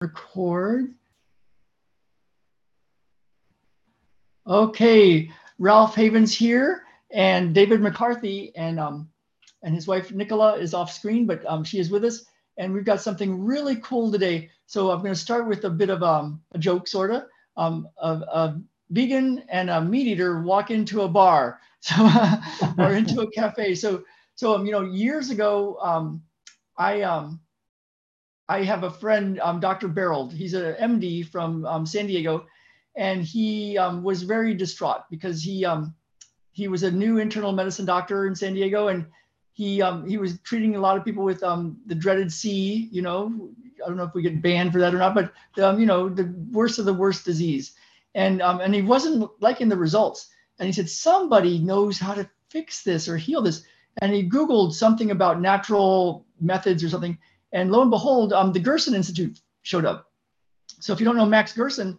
record. Okay, Ralph Havens here, and David McCarthy, and um, and his wife Nicola is off screen, but um, she is with us, and we've got something really cool today. So I'm going to start with a bit of um, a joke, sort of. Um, a, a vegan and a meat eater walk into a bar, so or into a cafe. So so um, you know, years ago, um, I um, I have a friend, um, Dr. Barold. He's an MD from um, San Diego, and he um, was very distraught because he um, he was a new internal medicine doctor in San Diego, and he um, he was treating a lot of people with um, the dreaded C. You know, I don't know if we get banned for that or not, but you know, the worst of the worst disease, and and he wasn't liking the results, and he said somebody knows how to fix this or heal this, and he Googled something about natural methods or something and lo and behold, um, the Gerson Institute showed up. So if you don't know Max Gerson,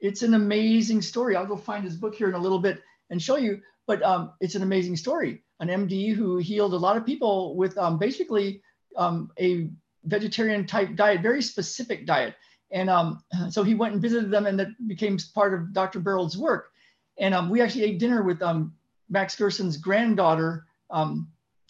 it's an amazing story. I'll go find his book here in a little bit and show you. But um, it's an amazing story. An MD who healed a lot of people with um, basically um, a vegetarian type diet, very specific diet. And um, so he went and visited them, and that became part of Dr. Barold's work. And um, we actually ate dinner with Max Gerson's granddaughter,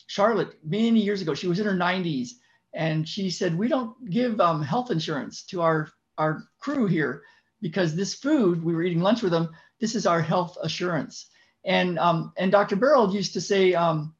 Charlotte, many years ago. She was in her 90s and she said, "We don't give um, health insurance to our our crew here because this food we were eating lunch with them. This is our health assurance." And um, and Dr. Barold used to say, um,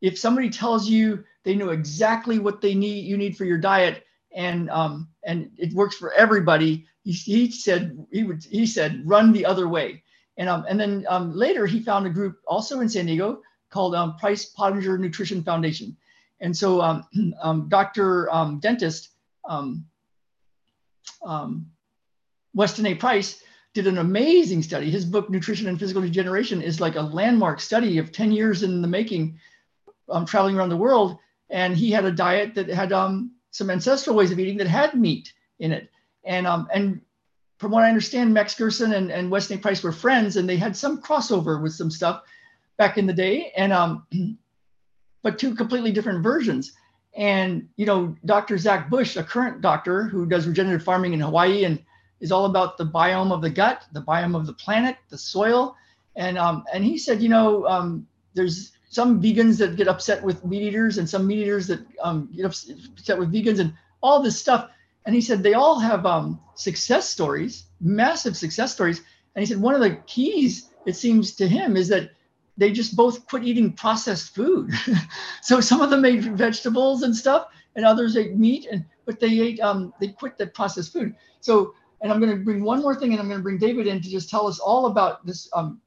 if somebody tells you they know exactly what they need you need for your diet and um, and it works for everybody, he, he said he would he said run the other way. And um, and then um, later he found a group also in San Diego called um, Price Pottenger Nutrition Foundation and so um, um, Dr. Um, dentist um, um, Weston A. Price did an amazing study. His book, Nutrition and Physical Degeneration, is like a landmark study of 10 years in the making, um, traveling around the world. And he had a diet that had some ancestral ways of eating that had meat in it. And, and from what I understand, Max Gerson and, and Weston A. Price were friends and they had some crossover with some stuff back in the day. And but two completely different versions. And you know, Dr. Zach Bush, a current doctor who does regenerative farming in Hawaii and is all about the biome of the gut, the biome of the planet, the soil, and um, and he said, you know, um, there's some vegans that get upset with meat eaters and some meat eaters that um, get upset with vegans and all this stuff. And he said they all have um, success stories, massive success stories. And he said one of the keys, it seems to him, is that they just both quit eating processed food. so some of them ate vegetables and stuff, and others ate meat, and but they ate um, they quit the processed food. So and I'm going to bring one more thing, and I'm going to bring David in to just tell us all about this um,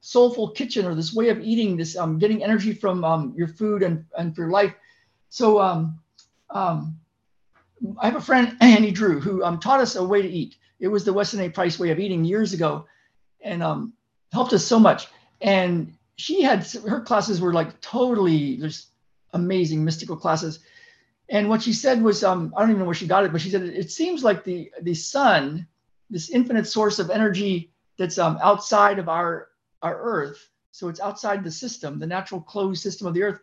soulful kitchen or this way of eating, this um, getting energy from um, your food and and for your life. So um, um, I have a friend Annie Drew who um, taught us a way to eat. It was the Weston A. Price way of eating years ago, and um, helped us so much and she had her classes were like totally just amazing mystical classes. And what she said was um, i don't even know where she got it but she said it, seems like the the sun this infinite source of energy that's um, outside of our our earth so it's outside the system the natural closed system of the earth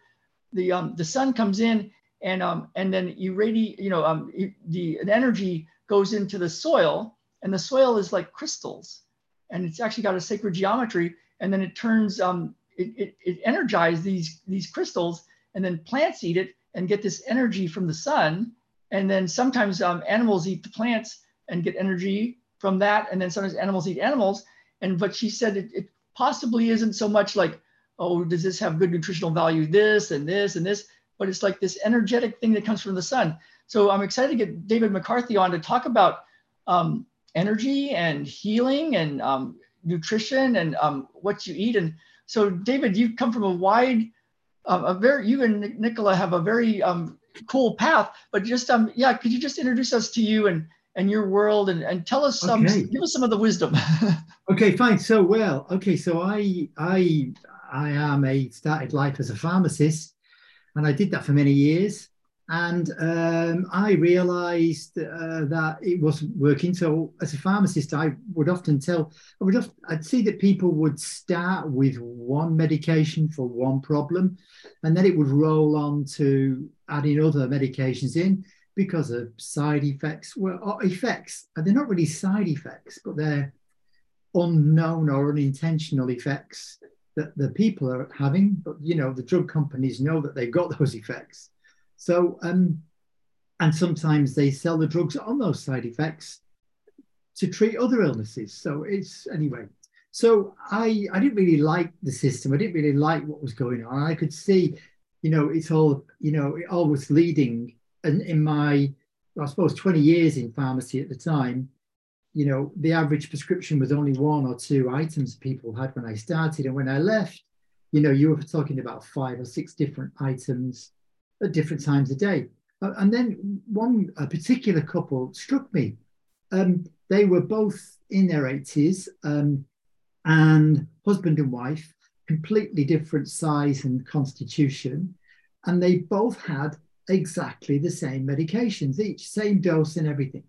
the um, the sun comes in and um, and then you radiate you know um, the, the energy goes into the soil and the soil is like crystals. And it's actually got a sacred geometry and then it turns um, it, it, it energizes these these crystals and then plants eat it and get this energy from the sun. And then sometimes um, animals eat the plants and get energy from that. And then sometimes animals eat animals. And but she said it, it possibly isn't so much like oh does this have good nutritional value this and this and this but it's like this energetic thing that comes from the sun. So i'm excited to get david mccarthy on to talk about um, energy and healing and um, nutrition and um, what you eat. And so, David, you come from a wide, uh, a very, you and Nicola have a very um, cool path. But just, um, yeah, could you just introduce us to you and and your world and, and tell us some, okay. give us some of the wisdom. okay, fine. So, well, okay, so I I I am a started life as a pharmacist, and I did that for many years and um, I realised uh, that it wasn't working. So, as a pharmacist, I would often tell, I would often, I'd see that people would start with one medication for one problem, and then it would roll on to adding other medications in because of side effects. Well, effects, and they're not really side effects, but they're unknown or unintentional effects that the people are having. But you know, the drug companies know that they've got those effects. So, um, and sometimes they sell the drugs on those side effects to treat other illnesses. So it's anyway. So I I didn't really like the system. I didn't really like what was going on. I could see, you know, it's all you know, it all was leading. And in my, I suppose, 20 years in pharmacy at the time, you know, the average prescription was only one or two items people had when I started. And when I left, you know, you were talking about five or six different items at different times a day. And then one particular couple struck me. Um, they were both in their 80s um, and husband and wife, completely different size and constitution. And they both had exactly the same medications, each same dose and everything.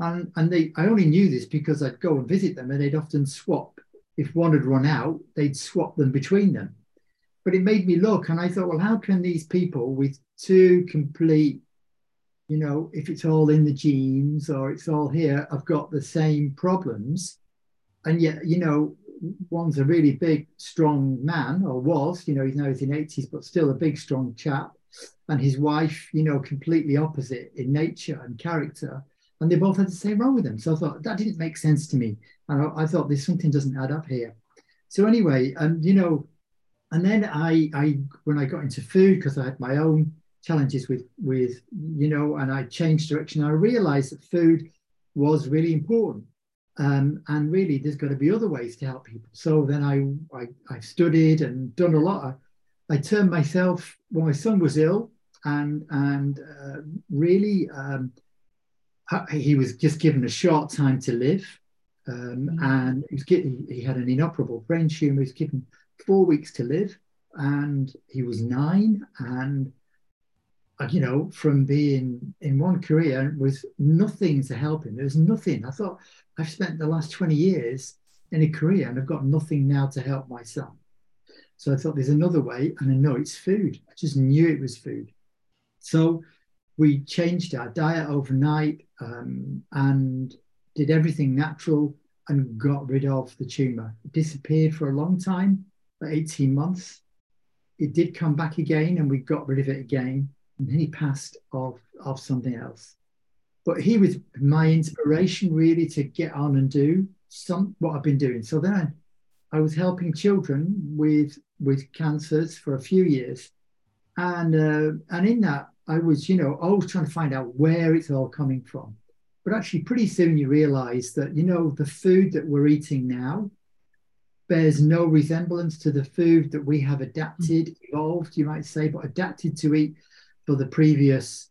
And, and they, I only knew this because I'd go and visit them and they'd often swap. If one had run out, they'd swap them between them. But it made me look and I thought, well, how can these people with two complete, you know, if it's all in the genes or it's all here, I've got the same problems. And yet, you know, one's a really big, strong man, or was, you know, he's now in his 80s, but still a big, strong chap. And his wife, you know, completely opposite in nature and character. And they both had the same wrong with them. So I thought that didn't make sense to me. And I, I thought there's something doesn't add up here. So anyway, um, you know, and then I, I when I got into food because I had my own challenges with with you know, and I changed direction. I realized that food was really important. Um, and really, there's got to be other ways to help people. So then I, I, I studied and done a lot. Of, I turned myself when my son was ill, and and uh, really um, he was just given a short time to live, um, mm-hmm. and he, was getting, he had an inoperable brain tumor. He was given four weeks to live, and he was nine, and you know, from being in one career with nothing to help him. There was nothing. I thought I've spent the last 20 years in a career and I've got nothing now to help my son. So I thought there's another way, and I know it's food. I just knew it was food. So we changed our diet overnight um, and did everything natural and got rid of the tumor. It disappeared for a long time, for 18 months. It did come back again, and we got rid of it again and then he passed of of something else. But he was my inspiration really to get on and do some what I've been doing. So then I, I was helping children with with cancers for a few years, and uh, and in that I was you know always trying to find out where it's all coming from. But actually, pretty soon you realise that you know the food that we're eating now bears no resemblance to the food that we have adapted, mm. evolved, you might say, but adapted to eat for the previous,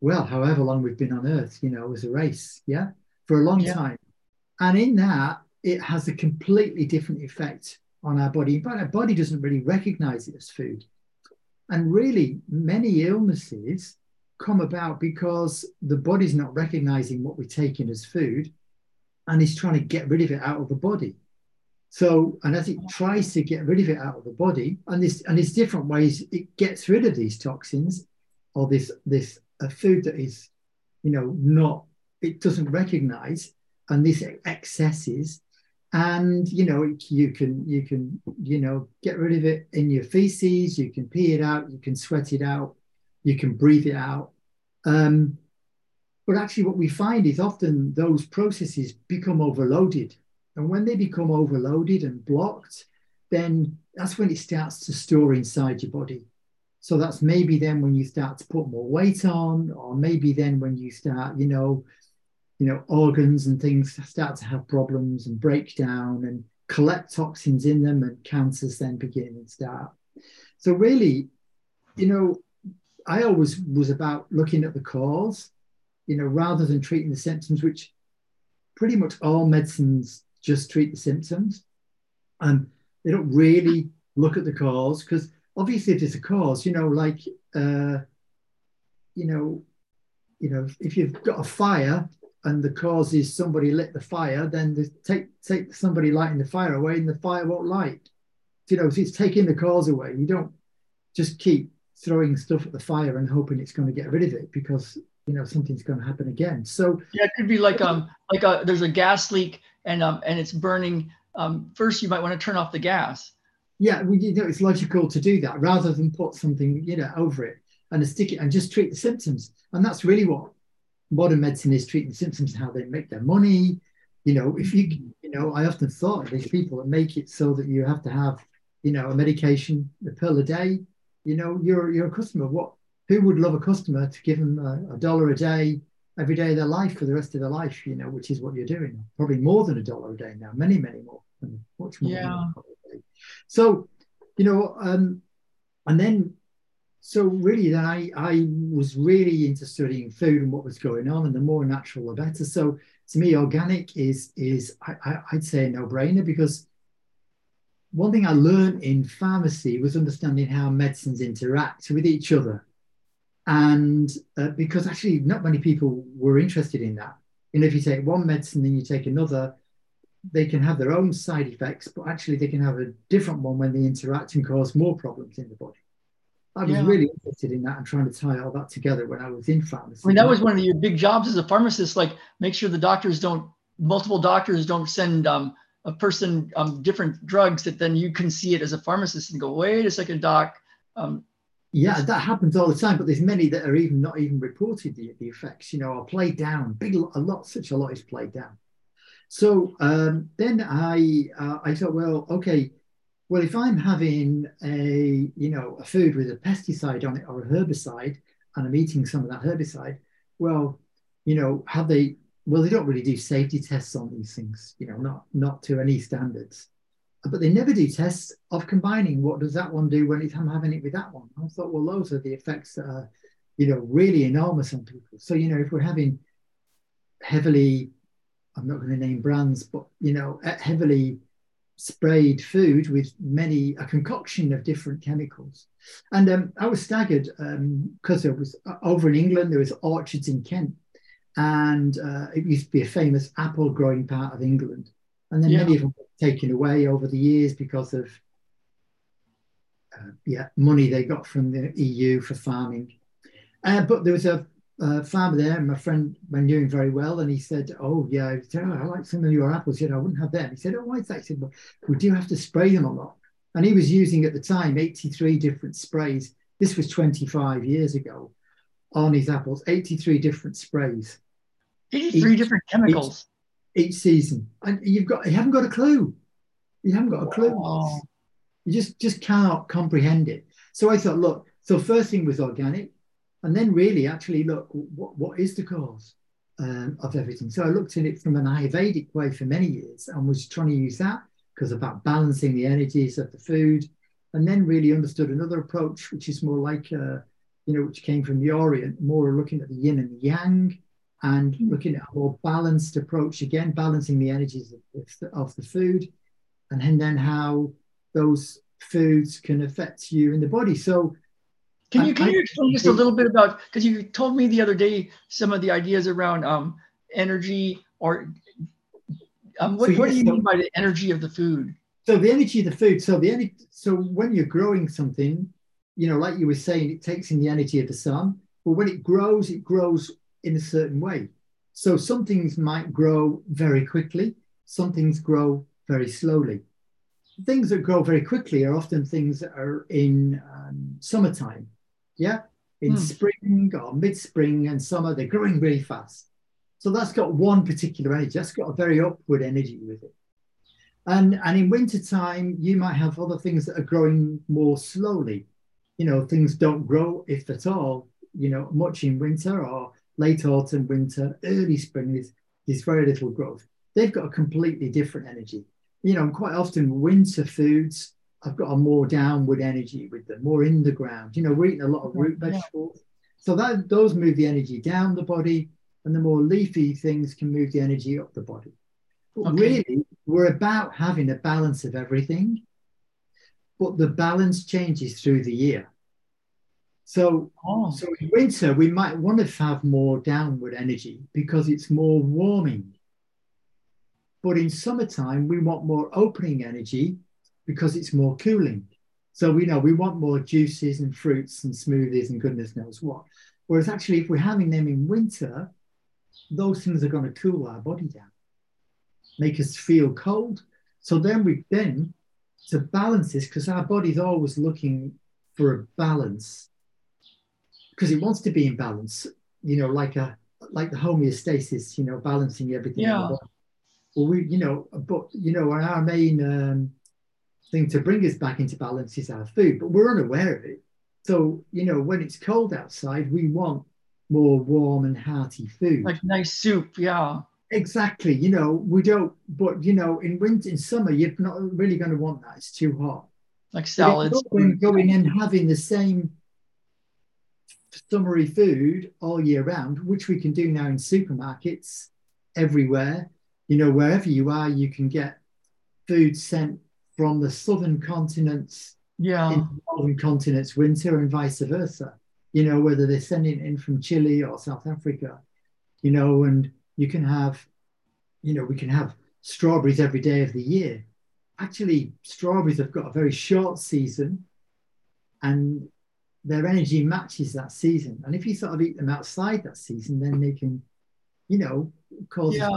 well, however long we've been on Earth, you know, as a race, yeah, for a long yeah. time. And in that, it has a completely different effect on our body. But our body doesn't really recognize it as food. And really, many illnesses come about because the body's not recognizing what we're taking as food and is trying to get rid of it out of the body. So, and as it tries to get rid of it out of the body, and this and it's different ways it gets rid of these toxins, or this this a food that is you know not it doesn't recognize and this excesses and you know you can you can you know get rid of it in your feces you can pee it out you can sweat it out you can breathe it out um, but actually what we find is often those processes become overloaded and when they become overloaded and blocked then that's when it starts to store inside your body so that's maybe then when you start to put more weight on, or maybe then when you start, you know, you know, organs and things start to have problems and break down and collect toxins in them, and cancers then begin and start. So really, you know, I always was about looking at the cause, you know, rather than treating the symptoms, which pretty much all medicines just treat the symptoms. And they don't really look at the cause because obviously if there's a cause, you know, like uh, you know, you know, if you've got a fire and the cause is somebody lit the fire, then the, take take somebody lighting the fire away and the fire won't light. You know, it's taking the cause away. You don't just keep throwing stuff at the fire and hoping it's going to get rid of it because you know something's going to happen again. So yeah, it could be like um like a there's a gas leak and um and it's burning. Um, first, you might want to turn off the gas. Yeah, you know, it's logical to do that rather than put something you know over it and stick it and just treat the symptoms. And that's really what modern medicine is treating symptoms, how they make their money. You know, if you you know, I often thought these people that make it so that you have to have you know a medication, a pill a day. You know, you're you're a customer. What who would love a customer to give them a, a, dollar a day every day of their life for the rest of their life, you know, which is what you're doing. Probably more than a dollar a day now, many, many more, much more. Yeah. So, you know, um, and then, so really, then I, I was really into studying food and what was going on, and the more natural, the better. So, to me, organic is is I, I'd say a no-brainer because one thing I learned in pharmacy was understanding how medicines interact with each other and uh, because actually not many people were interested in that. You know, if you take one medicine and you take another, they can have their own side effects, but actually they can have a different one when they interact and cause more problems in the body. I was yeah. really interested in that and trying to tie all that together when I was in pharmacy. I mean, that was one of your big jobs as a pharmacist, like make sure the doctors don't, multiple doctors don't send um, a person um, different drugs that then you can see it as a pharmacist and go, wait a second, doc, um, yeah, that happens all the time, but there's many that are even not even reported the, the effects, you know, are played down. Big a lot, such a lot is played down. So um, then I uh, I thought, well, okay, well, if I'm having a you know a food with a pesticide on it or a herbicide, and I'm eating some of that herbicide, well, you know, have they? Well, they don't really do safety tests on these things, you know, not not to any standards but they never do tests of combining. What does that one do when it's, I'm having it with that one? I thought, well, those are the effects that are, you know, really enormous on people. So, you know, if we're having heavily, I'm not going to name brands, but, you know, heavily sprayed food with many, a concoction of different chemicals. And um, I was staggered because um, there was, uh, over in England, there was orchards in Kent. And uh, it used to be a famous apple growing part of England. And then yeah. many of them taken away over the years because of uh, yeah money they got from the EU for farming. Uh, but there was a, a, farmer there, and my friend I knew him very well, and he said, "Oh yeah, I, said, oh, I like some of your apples. You know, I wouldn't have them." He said, "Oh, why is that?" He said, "Well, we do have to spray them a lot." And he was using at the time 83 different sprays. This was 25 years ago on his apples, 83 different sprays. 83 each, different chemicals each season, and you've got you haven't got a clue. You haven't got a clue. Wow. You just just cannot comprehend it. So I thought, look. So first thing was organic, and then really actually look what what is the cause um, of everything. So I looked at it from an Ayurvedic way for many years and was trying to use that because about balancing the energies of the food, and then really understood another approach which is more like uh, you know which came from the Orient, more looking at the yin and the yang and looking at a more balanced approach again, balancing the energies of, of the food, and then how those foods can affect you in the body. So, can you can you explain just a little bit about because you told me the other day some of the ideas around um, energy or um, what, so what do you so, mean by the energy of the food? So the energy of the food. So the energy. So when you're growing something, you know, like you were saying, it takes in the energy of the sun. But when it grows, it grows in a certain way. So some things might grow very quickly, some things grow very slowly. Things that grow very quickly are often things that are in um, summertime. Yeah. In hmm. spring or mid spring and summer, they're growing really fast. So that's got one particular energy, that's got a very upward energy with it. And, and in wintertime, you might have other things that are growing more slowly. You know, things don't grow, if at all, you know, much in winter or late autumn, winter, early spring, there's, there's very little growth. They've got a completely different energy. You know, quite often winter foods I've got a more downward energy with them, more in the ground. You know, we're eating a lot of root vegetables. So that those move the energy down the body, and the more leafy things can move the energy up the body. But okay. really, we're about having a balance of everything, but the balance changes through the year. So, oh. so in winter, we might want to have more downward energy because it's more warming. But in summertime, we want more opening energy because it's more cooling. So we know we want more juices and fruits and smoothies and goodness knows what. Whereas actually, if we're having them in winter, those things are going to cool our body down, make us feel cold. So then we then to balance this because our body's always looking for a balance because it wants to be in balance. You know, like a like the homeostasis. You know, balancing everything. Yeah. Well, we, you know, but you know, our main um, thing to bring us back into balance is our food, but we're unaware of it. So, you know, when it's cold outside, we want more warm and hearty food. Like nice soup, yeah. Exactly. You know, we don't, but you know, in winter, in summer, you're not really going to want that. It's too hot. Like salads. Going, going and having the same summery food all year round, which we can do now in supermarkets everywhere. You know, wherever you are, you can get food sent from the southern continents yeah. in northern continents winter and vice versa. You know, whether they're sending it in from Chile or South Africa, you know, and you can have, you know, we can have strawberries every day of the year. Actually, strawberries have got a very short season and their energy matches that season. And if you sort of eat them outside that season, then they can, you know, cause yeah.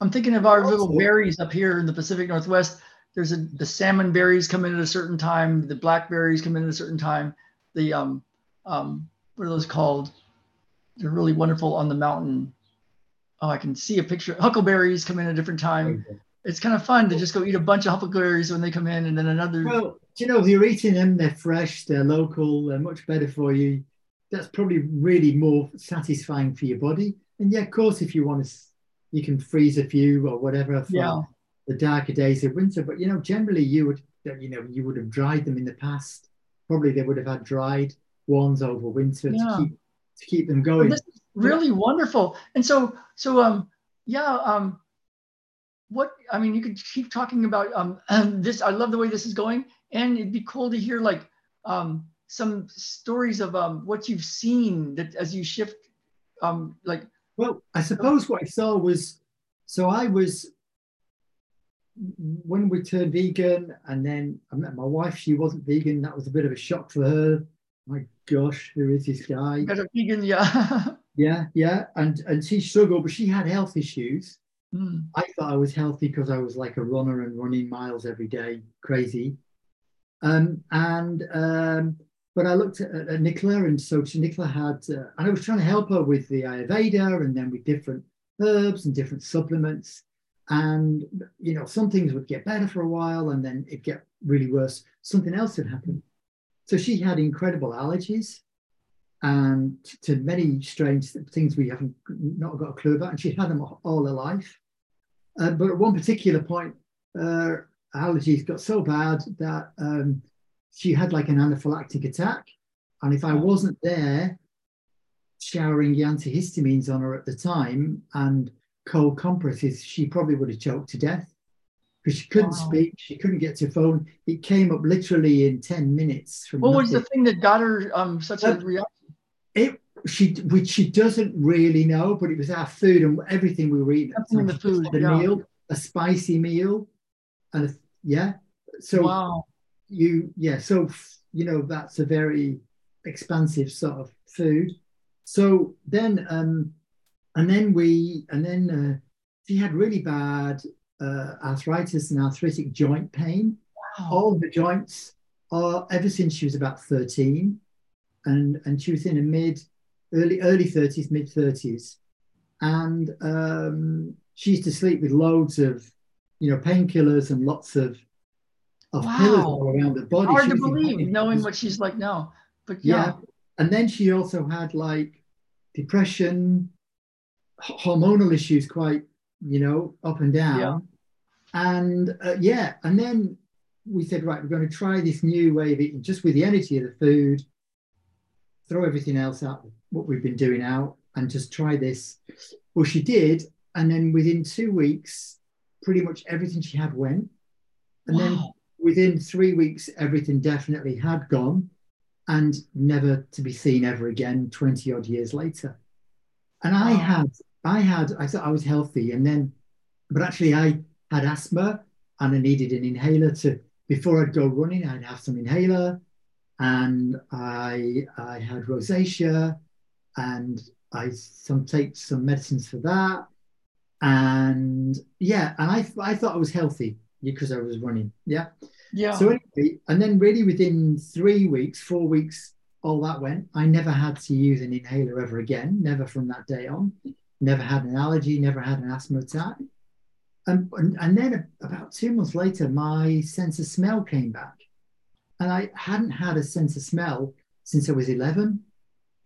I'm thinking of our little berries up here in the Pacific Northwest there's a the salmon berries come in at a certain time, the blackberries come in at a certain time. The um um what are those called? They're really wonderful on the mountain. Oh, I can see a picture. Huckleberries come in at a different time. Okay. It's kind of fun to just go eat a bunch of huckleberries when they come in, and then another. Well, you know, if you're eating them, they're fresh, they're local, they're much better for you. That's probably really more satisfying for your body. And yeah, of course, if you want to, you can freeze a few or whatever. For, yeah the darker days of winter. But you know, generally you would you know you would have dried them in the past. Probably they would have had dried ones over winter yeah. to keep to keep them going. This is really wonderful. And so so um yeah um what I mean you could keep talking about um, um this. I love the way this is going, and it'd be cool to hear like um some stories of um what you've seen that as you shift um like well i suppose what i saw was so i was when we turned vegan, and then I met my wife, she wasn't vegan. That was a bit of a shock for her. My gosh, who is this guy? Vegan, yeah. yeah, yeah, and and she struggled, but she had health issues. Mm. I thought I was healthy because I was like a runner and running miles every day, crazy. Um, and um, but I looked at, at Nicola, and so Nicola had, uh, and I was trying to help her with the Ayurveda, and then with different herbs and different supplements. And you know some things would get better for a while and then it get really worse. Something else would happen so she had incredible allergies and to many strange things we haven't not got a clue about and she had them all her life uh, but at one particular point uh, allergies got so bad that um, she had like an anaphylactic attack and if i wasn't there showering the antihistamines on her at the time and cold compresses, she probably would have choked to death because she couldn't wow. speak, she couldn't get to her phone. It came up literally in 10 minutes. From what nothing. was the thing that got her um, such a reaction? It she which she doesn't really know, but it was our food and everything we were eating. The food, a yeah. meal, a spicy meal, and a, yeah. So wow. you yeah, so you know that's a very expansive sort of food. So then um and then we and then uh, she had really bad uh, arthritis and arthritic joint pain. Wow. All the joints are ever since she was about 13, and and she was in a mid early early 30s, mid 30s, and um, she used to sleep with loads of you know painkillers and lots of of wow. pillows all around the body. Hard to believe, knowing what she's like now. But yeah. yeah. And then she also had like depression, hormonal issues quite, you know, up and down. Yeah. And uh, yeah, and then we said, right, we're going to try this new way of eating just with the energy of the food, throw everything else out, what we've been doing out, and just try this. Well, she did. And then within two weeks, pretty much everything she had went. And wow. then within three weeks, everything definitely had gone and never to be seen ever again 20 odd years later. And I had I had, I thought I was healthy. And then, but actually, I had asthma and I needed an inhaler to, before I'd go running, I'd have some inhaler. And I, I had rosacea and I some take some medicines for that, and yeah, and I I thought I was healthy because I was running. Yeah. Yeah. So anyway, and then really within three weeks, four weeks, all that went. I never had to use an inhaler ever again. Never from that day on. Never had an allergy. Never had an asthma attack. And, and, and then about two months later, my sense of smell came back. And I hadn't had a sense of smell since I was 11.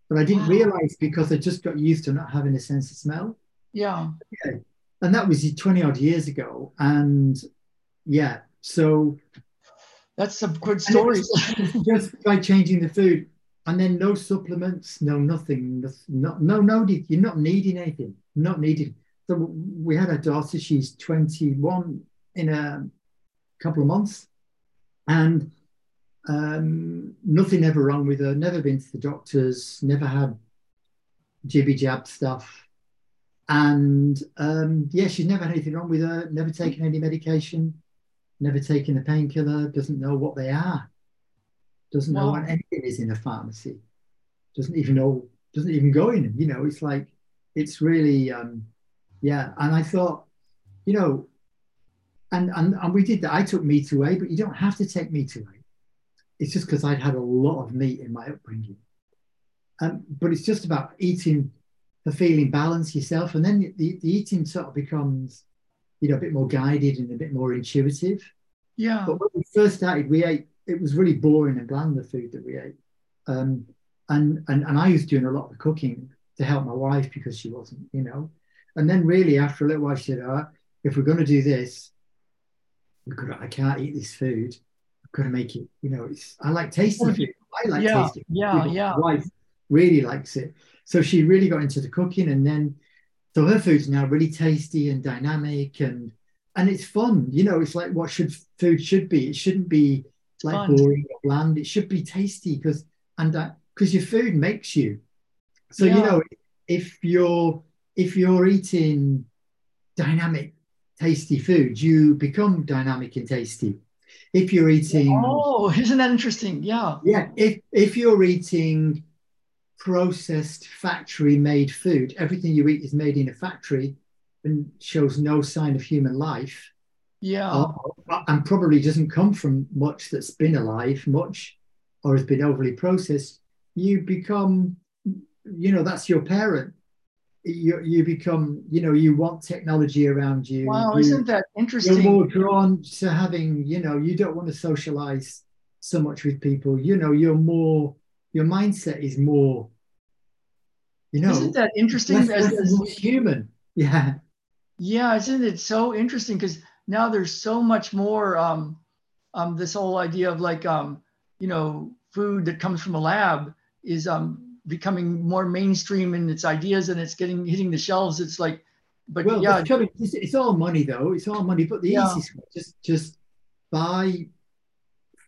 But I didn't wow. realize because I just got used to not having a sense of smell. Yeah. yeah. And that was 20 odd years ago. And yeah, so that's some good stories. just by changing the food, and then no supplements, no nothing, no no no. You're not needing anything, not needed. So we had a daughter. She's 21 in a couple of months, and um, nothing ever wrong with her. Never been to the doctors. Never had jibby jab stuff. And um, yeah, she's never had anything wrong with her. Never taken any medication never taken a painkiller, doesn't know what they are, doesn't know what anything is in a pharmacy, doesn't even know, doesn't even go in. You know, it's like, it's really, um, yeah. And I thought, you know, and, and, and we did that. I took Me meat away, but you don't have to take Me meat away. It's just because I'd had a lot of meat in my upbringing. Um, but it's just about eating for feeling balance yourself. And then the, the eating sort of becomes you know, a bit more guided and a bit more intuitive. Yeah. But when we first started, we ate, it was really boring and bland, the food that we ate. Um, and, and, and I was doing a lot of cooking to help my wife because she wasn't, you know. And then really after a little while, she said, oh, if we're going to do this, we could, I can't eat this food. To make it, you know, it's, I like tasty food. I like yeah, tasty Yeah, yeah. My wife really likes it. So she really got into the cooking and then so her food's now really tasty and dynamic and and it's fun. You know, it's like what should food should be. It shouldn't be like fun. boring or bland. It should be tasty because and that because your food makes you. So yeah. you know, if you're if you're eating dynamic, tasty food, you become dynamic and tasty. If you're eating, oh, isn't that interesting? Yeah, yeah. If if you're eating processed factory made food. Everything you eat is made in a factory and shows no sign of human life. Yeah. Uh, and probably doesn't come from much that's been alive, much or has been overly processed. You become, you know, that's your parent. You, you become, you know, you want technology around you. Wow, you, isn't that interesting? You're more drawn to having, you know, you don't want to socialize so much with people. You know, you're more, your mindset is more you know, isn't that interesting? Less, as, as, human. Yeah. Yeah, isn't it so interesting? Because now there's so much more um, um, this whole idea of like um, you know food that comes from a lab is um, becoming more mainstream in its ideas and it's getting hitting the shelves. It's like, but well, yeah, it's, it's, all money though. It's all money. But the yeah. easiest way, just just buy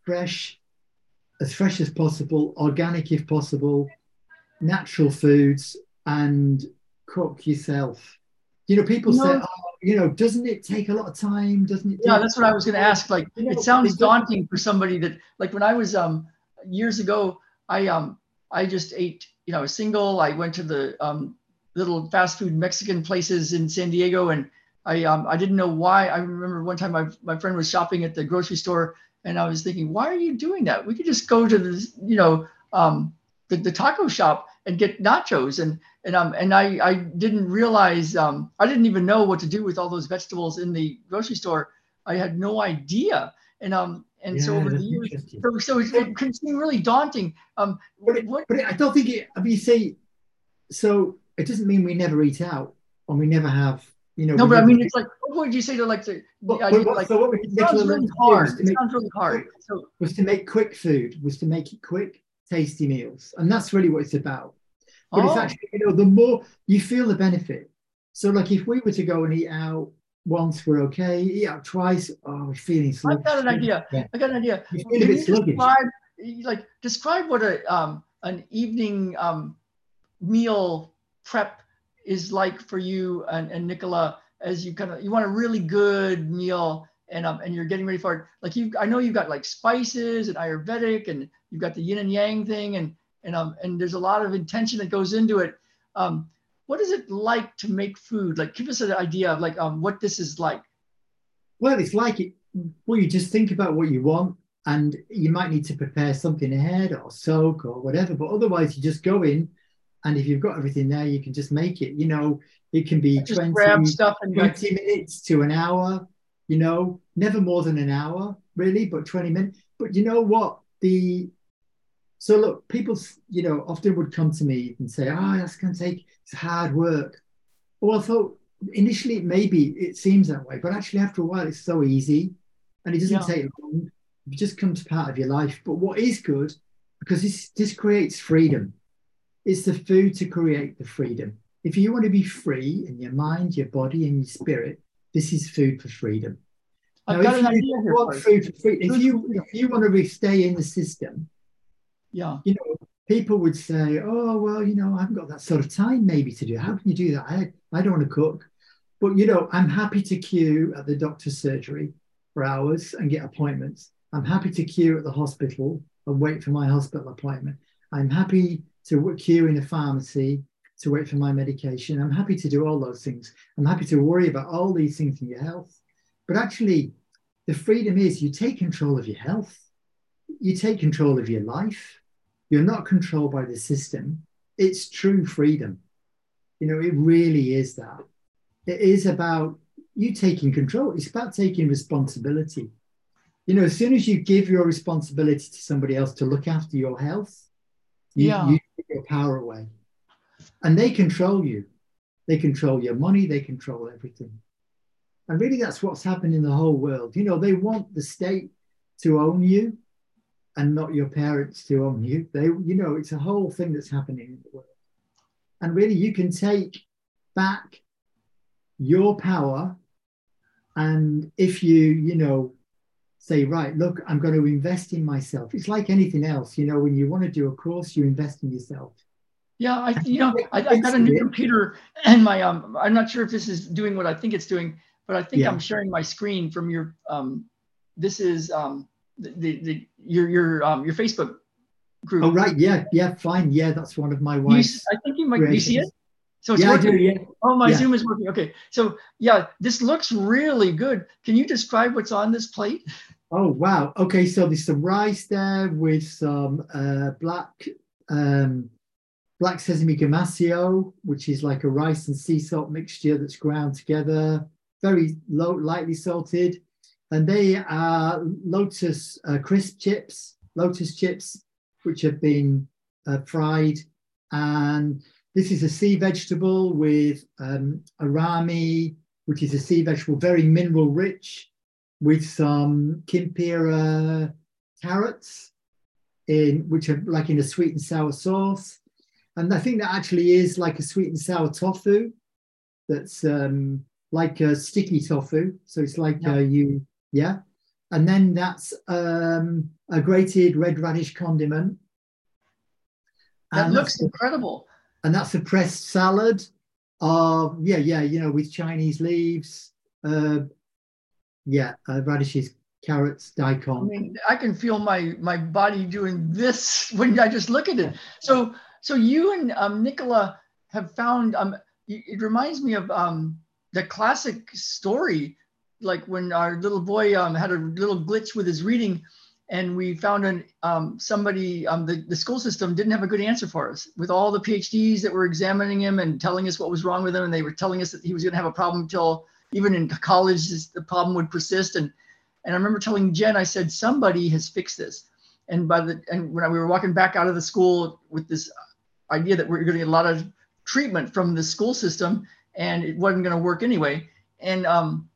fresh, as fresh as possible, organic if possible, natural foods and cook yourself. You know, people say, oh, you know, doesn't it take a lot of time? Doesn't it? Yeah, that's what I was going to ask. Like, you know, it sounds daunting for somebody that, like, when I was um years ago, I um I just ate, you know, single. I went to the um little fast food Mexican places in San Diego, and I um I didn't know why. I remember one time my my friend was shopping at the grocery store, and I was thinking, why are you doing that? We could just go to the, you know, um the, the taco shop and get nachos and and um and I I didn't realize um I didn't even know what to do with all those vegetables in the grocery store. I had no idea. And um and yeah, so over the years, so, so it, can seem really daunting. Um, but, it, what, but I don't think it. I mean, you say so. It doesn't mean we never eat out or we never have. You know. No, but I mean, it's like what would you say to like the, the idea, like so what it sounds really hard. It sounds really hard. So was to make quick food. Was to make it quick tasty meals. And that's really what it's about. But oh. it's actually, you know, the more you feel the benefit. So, like, if we were to go and eat out once, we're okay. Yeah, twice, oh, we're feeling sluggish. I got an idea. Yeah. I got an idea. You feel a bit sluggish. Describe, like, describe what a um, an evening um, meal prep is like for you and, and Nicola as you kind of you want a really good meal and um and you're getting ready for it like you i know you've got like spices and ayurvedic and you've got the yin and yang thing and and um, and there's a lot of intention that goes into it. Um, what is it like to make food? Like, give us an idea of like um, what this is like. Well, it's like it. Well, you just think about what you want, and you might need to prepare something ahead or soak or whatever. But otherwise, you just go in, and if you've got everything there, you can just make it. You know, it can be Just 20, grab stuff and 20 minutes to an hour. You know, never more than an hour, really, but 20 minutes. But you know what? The so look, people, you know, often would come to me and say, "Oh, that's going to take it's hard work." Well, I thought initially maybe it seems that way, but actually after a while, it's so easy, and it doesn't Yeah. take long. It just comes part of your life. But what is good, because this this creates freedom. It's the food to create the freedom. If you want to be free in your mind, your body, and your spirit, this is food for freedom. I've Now, got if an you idea here. want food for free, if you if you want to be, stay in the system, Yeah, you know, people would say, "Oh, well, you know, I haven't got that sort of time maybe to do. it. How can you do that? I I don't want to cook." But you know, I'm happy to queue at the doctor's surgery for hours and get appointments. I'm happy to queue at the hospital and wait for my hospital appointment. I'm happy to queue in a pharmacy to wait for my medication. I'm happy to do all those things. I'm happy to worry about all these things in your health. But actually, the freedom is you take control of your health, you take control of your life. You're not controlled by the system. It's true freedom. You know, it really is that. It is about you taking control. It's about taking responsibility. You know, as soon as you give your responsibility to somebody else to look after your health, you, Yeah. you take your power away. And they control you. They control your money, they control everything. And really, that's what's happened in the whole world. You know, they want the state to own you and not your parents to own you. They, you know, it's a whole thing that's happening in the world. And really, you can take back your power. And if you, you know, say, right, look, I'm going to invest in myself. It's like anything else. You know, when you want to do a course, you invest in yourself. yeah. I, you know, I, I got a new computer, and my um, I'm not sure if this is doing what I think it's doing, but I think Yeah. I'm sharing my screen from your um. This is um the the, the your your um your Facebook group. Oh, right. Yeah. Yeah. Fine. Yeah. That's one of my You, I think you might. You see it? So it's Yeah, I working. do. Yeah. Oh, my Yeah. Zoom is working. Okay. So yeah, this looks really good. Can you describe what's on this plate? Oh wow. Okay, so there's some rice there with some uh, black um, black sesame gomasio, which is like a rice and sea salt mixture that's ground together, very low, lightly salted, and they are lotus uh, crisp chips, lotus chips, which have been uh, fried, and this is a sea vegetable with um, arame, which is a sea vegetable, very mineral rich with some kimpira carrots in which are like in a sweet and sour sauce. And i think that actually is like a sweet and sour tofu that's um like a sticky tofu. So it's like Yeah. uh, you yeah and then that's um a grated red radish condiment That and looks incredible. and that's a pressed salad of yeah yeah you know with chinese leaves uh yeah uh, radishes carrots daikon. I mean, I can feel my my body doing this when I just look at it. So so you and um, Nicola have found um it it reminds me of um the classic story like when our little boy um, had a little glitch with his reading and we found an um, somebody um, the, the school system didn't have a good answer for us. With all the phds that were examining him and telling us what was wrong with him and they were telling us that he was going to have a problem until even in college the problem would persist. And and i remember telling jen i said somebody has fixed this. And by the and when we were walking back out of the school with this idea that we are going to get a lot of treatment from the school system and it wasn't going to work anyway. And um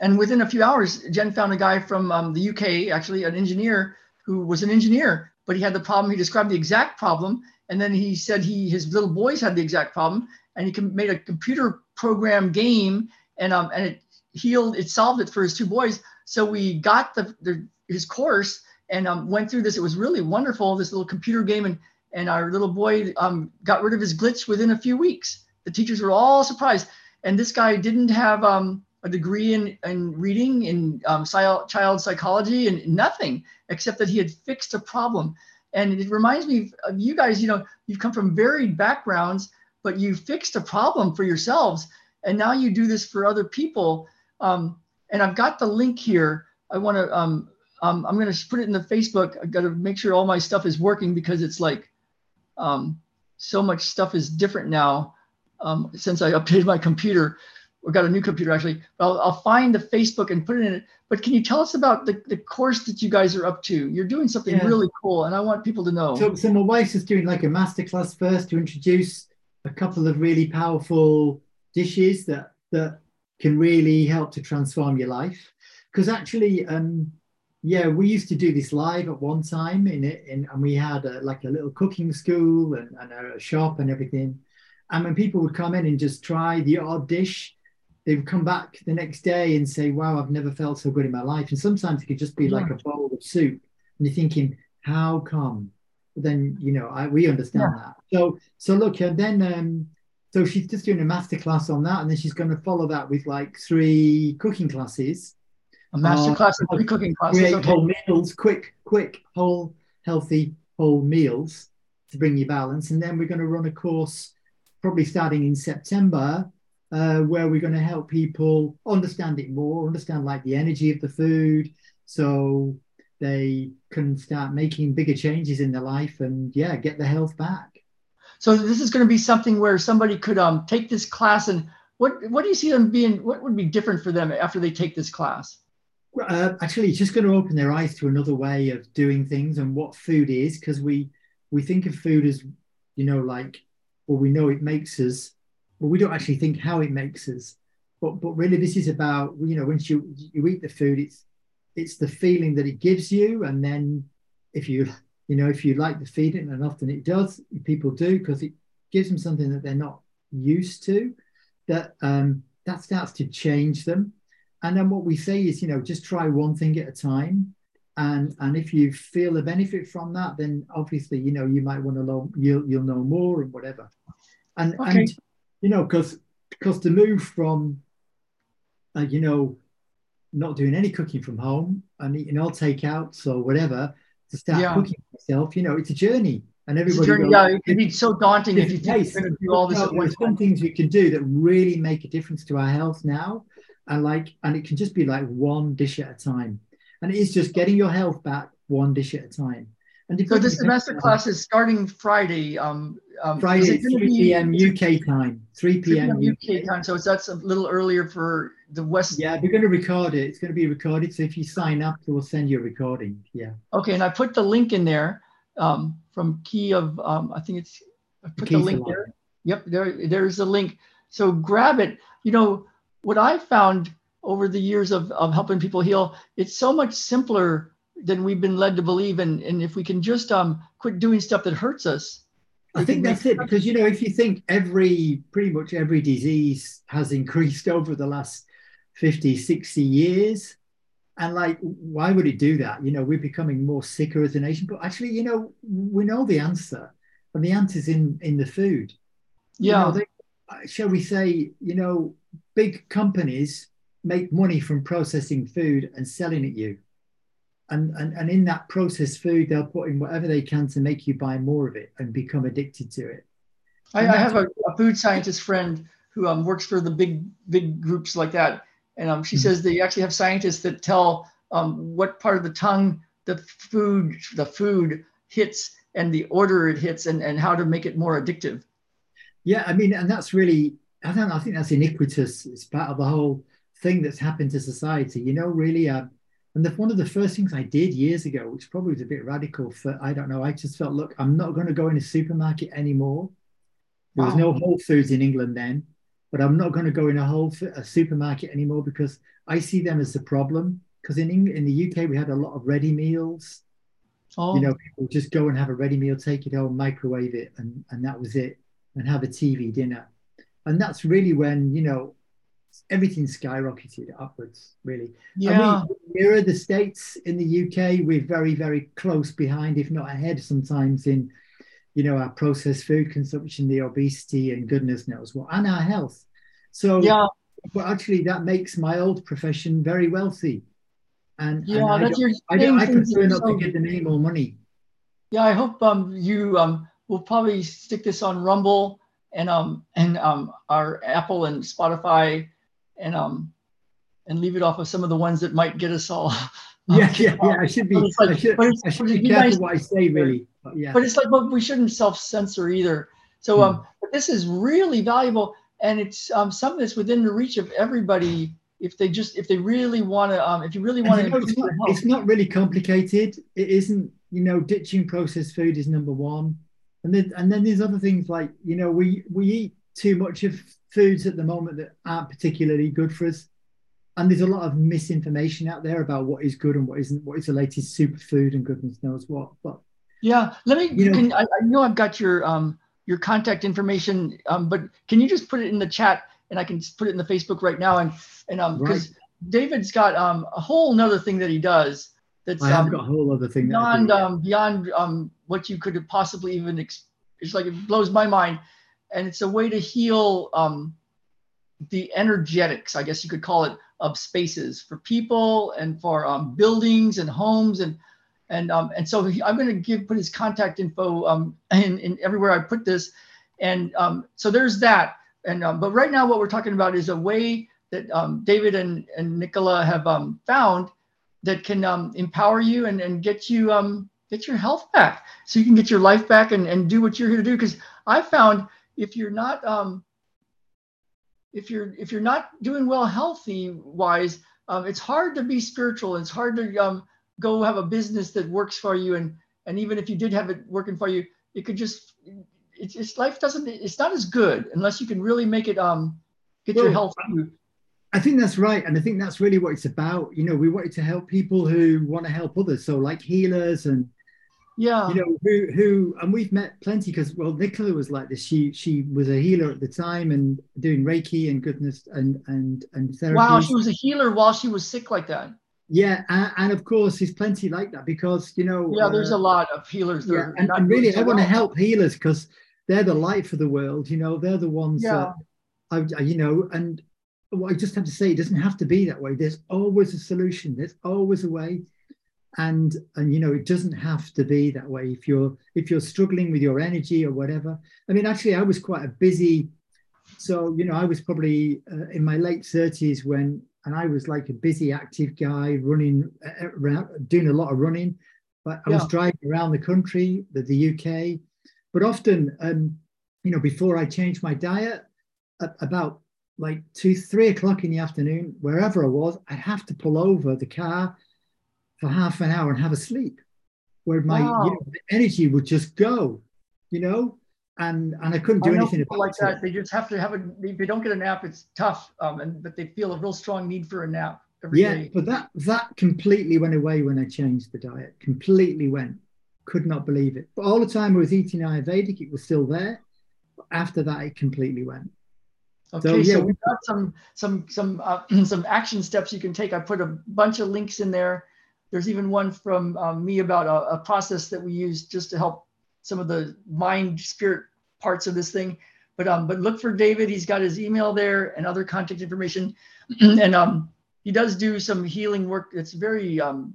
and within a few hours, Jen found a guy from um, the UK, actually an engineer who was an engineer, but he had the problem. He described the exact problem, and then he said he his little boys had the exact problem, and he com- made a computer program game, and um and it healed, it solved it for his two boys. So we got the, the his course and um, went through this. It was really wonderful. This little computer game, and and our little boy um, got rid of his glitch within a few weeks. The teachers were all surprised, and this guy didn't have um, a degree in, in reading in um, child, psychology and nothing except that he had fixed a problem And it reminds me of you guys, you know, you've come from varied backgrounds, but you fixed a problem for yourselves. And now you do this for other people. Um, and I've got the link here. I want to, um, um, I'm going to put it in the Facebook. i've got to make sure all my stuff is working because it's like um, so much stuff is different now um, since I updated my computer. We got a new computer actually. I'll, I'll, find the Facebook and put it in it. But can you tell us about the, the course that you guys are up to? You're doing something yeah. really cool, and I want people to know. So, so my wife's just doing like a masterclass first to introduce a couple of really powerful dishes that that can really help to transform your life. Because actually, um, yeah, we used to do this live at one time in it, in, and we had a, like a little cooking school and, and a shop and everything. And when people would come in and just try the odd dish, they would come back the next day and say, "Wow, I've never felt so good in my life." And sometimes it could just be like a bowl of soup, and you're thinking, "How come?" But then you know, I, we understand yeah. that. So, so look, and then um, so she's just doing a masterclass on that, and then she's going to follow that with like three cooking classes. A master uh, class and three cooking classes. Create okay. whole meals, quick, quick, whole, healthy, whole meals to bring you balance. And then we're going to run a course, probably starting in September, uh, where we're going to help people understand it more, understand like the energy of the food, so they can start making bigger changes in their life and yeah, get their health back. So this is going to be something where somebody could um, take this class and what what do you see them being? What would be different for them after they take this class? Uh, actually, it's just going to open their eyes to another way of doing things and what food is, because we we think of food as you know like well we know it makes us, but we don't actually think how it makes us. But but really, this is about you know once you you eat the food, it's it's the feeling that it gives you, and then if you you know, if you like the feeding, and often it does, people do because it gives them something that they're not used to, that um, that starts to change them. And then what we say is, you know, just try one thing at a time. And, and if you feel a benefit from that, then obviously, you know, you might want to know, you'll, you'll know more and whatever. And, okay. and you know, because because to move from, uh, you know, not doing any cooking from home and eating all takeouts or whatever to start yeah. cooking myself. You know, it's a journey. And everybody journey, goes, yeah, it can be so daunting if you think you're going to do all this at once. Some things we can do that really make a difference to our health now, and like, and it can just be like one dish at a time, and it is just getting your health back one dish at a time. And so this semester class is starting Friday. Um, um, Friday, 3 p.m. UK time. 3 p.m. UK time. So that's a little earlier for the West. Yeah, we're going to record it. It's going to be recorded. So if you sign up, we'll send you a recording. Yeah. Okay, and I put the link in there um, from Key of. Um, I think it's. I put the, the link there. Yep, there. There's the link. So grab it. You know what I found over the years of, of helping people heal. It's so much simpler than we've been led to believe. And, and if we can just um, quit doing stuff that hurts us. I think that's it because you know if you think every pretty much every disease has increased over the last 50 60 years and like why would it do that you know we're becoming more sicker as a nation but actually you know we know the answer and the answer's in in the food yeah you know, they, shall we say you know big companies make money from processing food and selling it you and, and, and in that processed food, they'll put in whatever they can to make you buy more of it and become addicted to it. I, I have a, a, food scientist friend who um, works for the big big groups like that, and um, she mm-hmm. says they actually have scientists that tell um, what part of the tongue the food the food hits and the order it hits and, and how to make it more addictive. Yeah, I mean, and that's really I don't I think that's iniquitous. It's part of the whole thing that's happened to society. You know, really. Uh, and the, one of the first things I did years ago, which probably was a bit radical for, I don't know, I just felt, look, I'm not going to go in a supermarket anymore. There was no Whole Foods in England then, but I'm not going to go in a whole a supermarket anymore because I see them as the problem. Because in in the UK we had a lot of ready meals. Oh. You know, people just go and have a ready meal, take it home, microwave it, and and that was it, and have a TV dinner. And that's really when you know everything skyrocketed upwards, really. Yeah. And we mirror the states in the UK. We're very, very close behind, if not ahead, sometimes in, you know, our processed food consumption, the obesity, and goodness knows what, and our health. So, yeah. But actually, that makes my old profession very wealthy. And yeah, and that's I, your I, I prefer not to give them any more money. Yeah, I hope um, you um, will probably stick this on Rumble and um and um our Apple and Spotify and um and leave it off of some of the ones that might get us all. yeah, yeah, yeah. I should be. Like, I should, I should be careful what I say, really. But yeah. But it's like, but we shouldn't self-censor either. So hmm. um, but this is really valuable, and it's um something that's within the reach of everybody if they just if they really want to um if you really want to it's, it's not really complicated it isn't you know ditching processed food is number one and then and then there's other things like you know we we eat too much of foods at the moment that aren't particularly good for us and there's a lot of misinformation out there about what is good and what isn't what is the latest superfood and goodness knows what but yeah let me you know, can, I, I, know i've got your um your contact information um but can you just put it in the chat and i can put it in the facebook right now and and um because right. david's got um a whole nother thing that he does that's I have um, got a whole other thing beyond um, beyond um, what you could have possibly even. Ex- it's like it blows my mind, and it's a way to heal um, the energetics, I guess you could call it, of spaces for people and for um, buildings and homes and and um, and so he, I'm going to give put his contact info um, in, in everywhere I put this, and um, so there's that. And um, but right now, what we're talking about is a way that um, David and and Nicola have um, found that can um, empower you and, and get you um, get your health back. So you can get your life back and, and do what you're here to do. Because i found if you're not um, if you're if you're not doing well healthy wise um, it's hard to be spiritual it's hard to um, go have a business that works for you and and even if you did have it working for you it could just it's, it's life doesn't it's not as good unless you can really make it um get well, your health I think that's right. And I think that's really what it's about. You know, we wanted to help people who want to help others. So like healers and yeah, you know, who who and we've met plenty because well, Nicola was like this. She she was a healer at the time and doing Reiki and goodness and and and therapy. Wow, she was a healer while she was sick like that. Yeah, and, and of course, there's plenty like that because you know. Yeah, there's uh, a lot of healers. Yeah, and, and really, I want to help healers because they're the light for the world. You know, they're the ones yeah. that I, you know, and well, I just have to say, it doesn't have to be that way. There's always a solution. There's always a way, and and you know, it doesn't have to be that way. If you're if you're struggling with your energy or whatever. I mean, actually, I was quite a busy. So you know, I was probably uh, in my late thirties when, and I was like a busy, active guy, running uh, uh around, doing a lot of running. But I yeah. was driving around the country, the, the UK. But often, um, you know, before I changed my diet, about like two, three o'clock in the afternoon, wherever I was, I'd have to pull over the car for half an hour and have a sleep, where my wow. you know, energy would just go, you know, and and I couldn't do I anything about like it. that. They just have to have a. If they don't get a nap, it's tough, um, and but they feel a real strong need for a nap every yeah, day. but that that completely went away when I changed the diet. Completely went. Could not believe it. But all the time I was eating Ayurvedic, it was still there. But After that, it completely went. Okay, so, yeah, so we've got some some some uh, some action steps you can take. I put a bunch of links in there. There's even one from um, me about a, a, process that we use just to help some of the mind spirit parts of this thing. But um, but look for David. He's got his email there and other contact information, and um, he does do some healing work that's very um,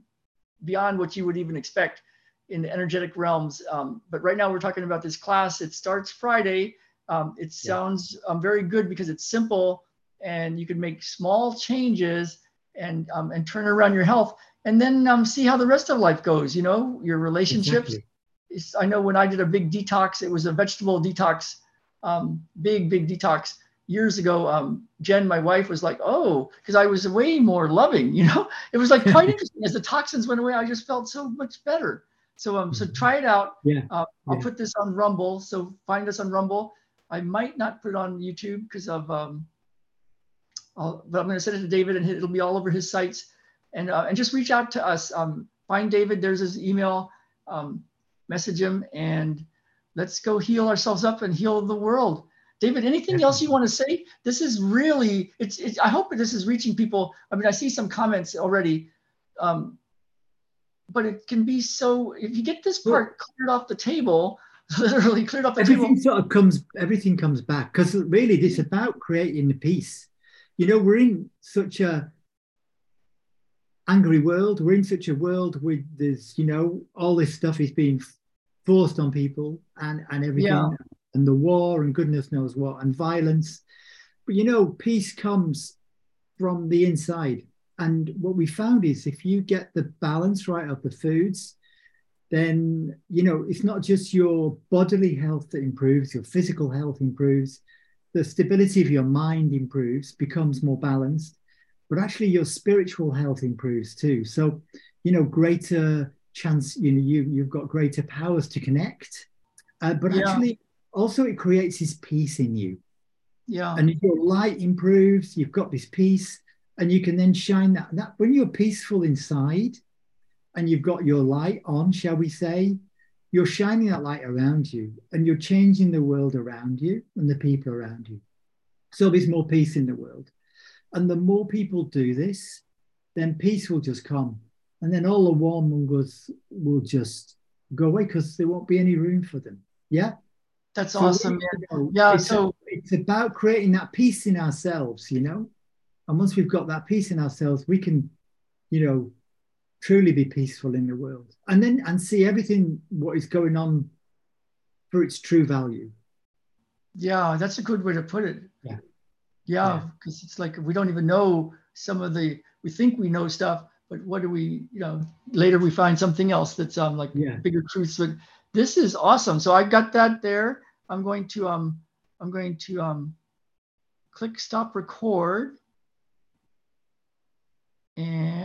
beyond what you would even expect in the energetic realms. Um, but right now we're talking about this class. It starts Friday um, it sounds um, very good because it's simple and you can make small changes and um, and turn around your health and then um, see how the rest of life goes. You know, your relationships. Exactly. I know when I did a big detox, it was a vegetable detox, um, big big detox years ago. Um, Jen, my wife, was like, "Oh," because I was way more loving. You know, it was like quite interesting. As the toxins went away, I just felt so much better. So um, so mm-hmm. try it out. Yeah. Uh, I'll yeah. put this on Rumble. So find us on Rumble. I might not put it on YouTube because of, um, I'll, but I'm going to send it to David and it'll be all over his sites. And, uh, and just reach out to us. Um, find David, there's his email, um, message him, and let's go heal ourselves up and heal the world. David, anything else you want to say? This is really, it's, it's I hope this is reaching people. I mean, I see some comments already, um, but it can be so, if you get this part cleared off the table, literally cleared up the everything table. sort of comes everything comes back because really it's about creating the peace you know we're in such a angry world. We're in such a world with there's you know all this stuff is being forced on people and and everything. Yeah. and the war and goodness knows what and violence. But you know peace comes from the inside. And what we found is if you get the balance right of the foods then you know it's not just your bodily health that improves your physical health improves. The stability of your mind improves becomes more balanced but actually your spiritual health improves too so you know greater chance you know you you've got greater powers to connect uh, but Yeah. actually also it creates this peace in you Yeah. and your light improves you've got this peace and you can then shine that that when you're peaceful inside and you've got your light on shall we say you're shining that light around you and you're changing the world around you and the people around you so there's more peace in the world and the more people do this then peace will just come and then all the warmongers will just go away because there won't be any room for them yeah That's so, awesome. know, Yeah. it's, So it's about creating that peace in ourselves, you know. And once we've got that peace in ourselves, we can, you know, truly be peaceful in the world, and then and see everything what is going on for its true value. yeah, that's a good way to put it. Yeah. Yeah, Yeah. because it's like we don't even know some of the we think we know stuff, but what do we, you know, later we find something else that's um like Yeah. bigger truths. But this is awesome. So I got that there. I'm going to um I'm going to um click stop record. And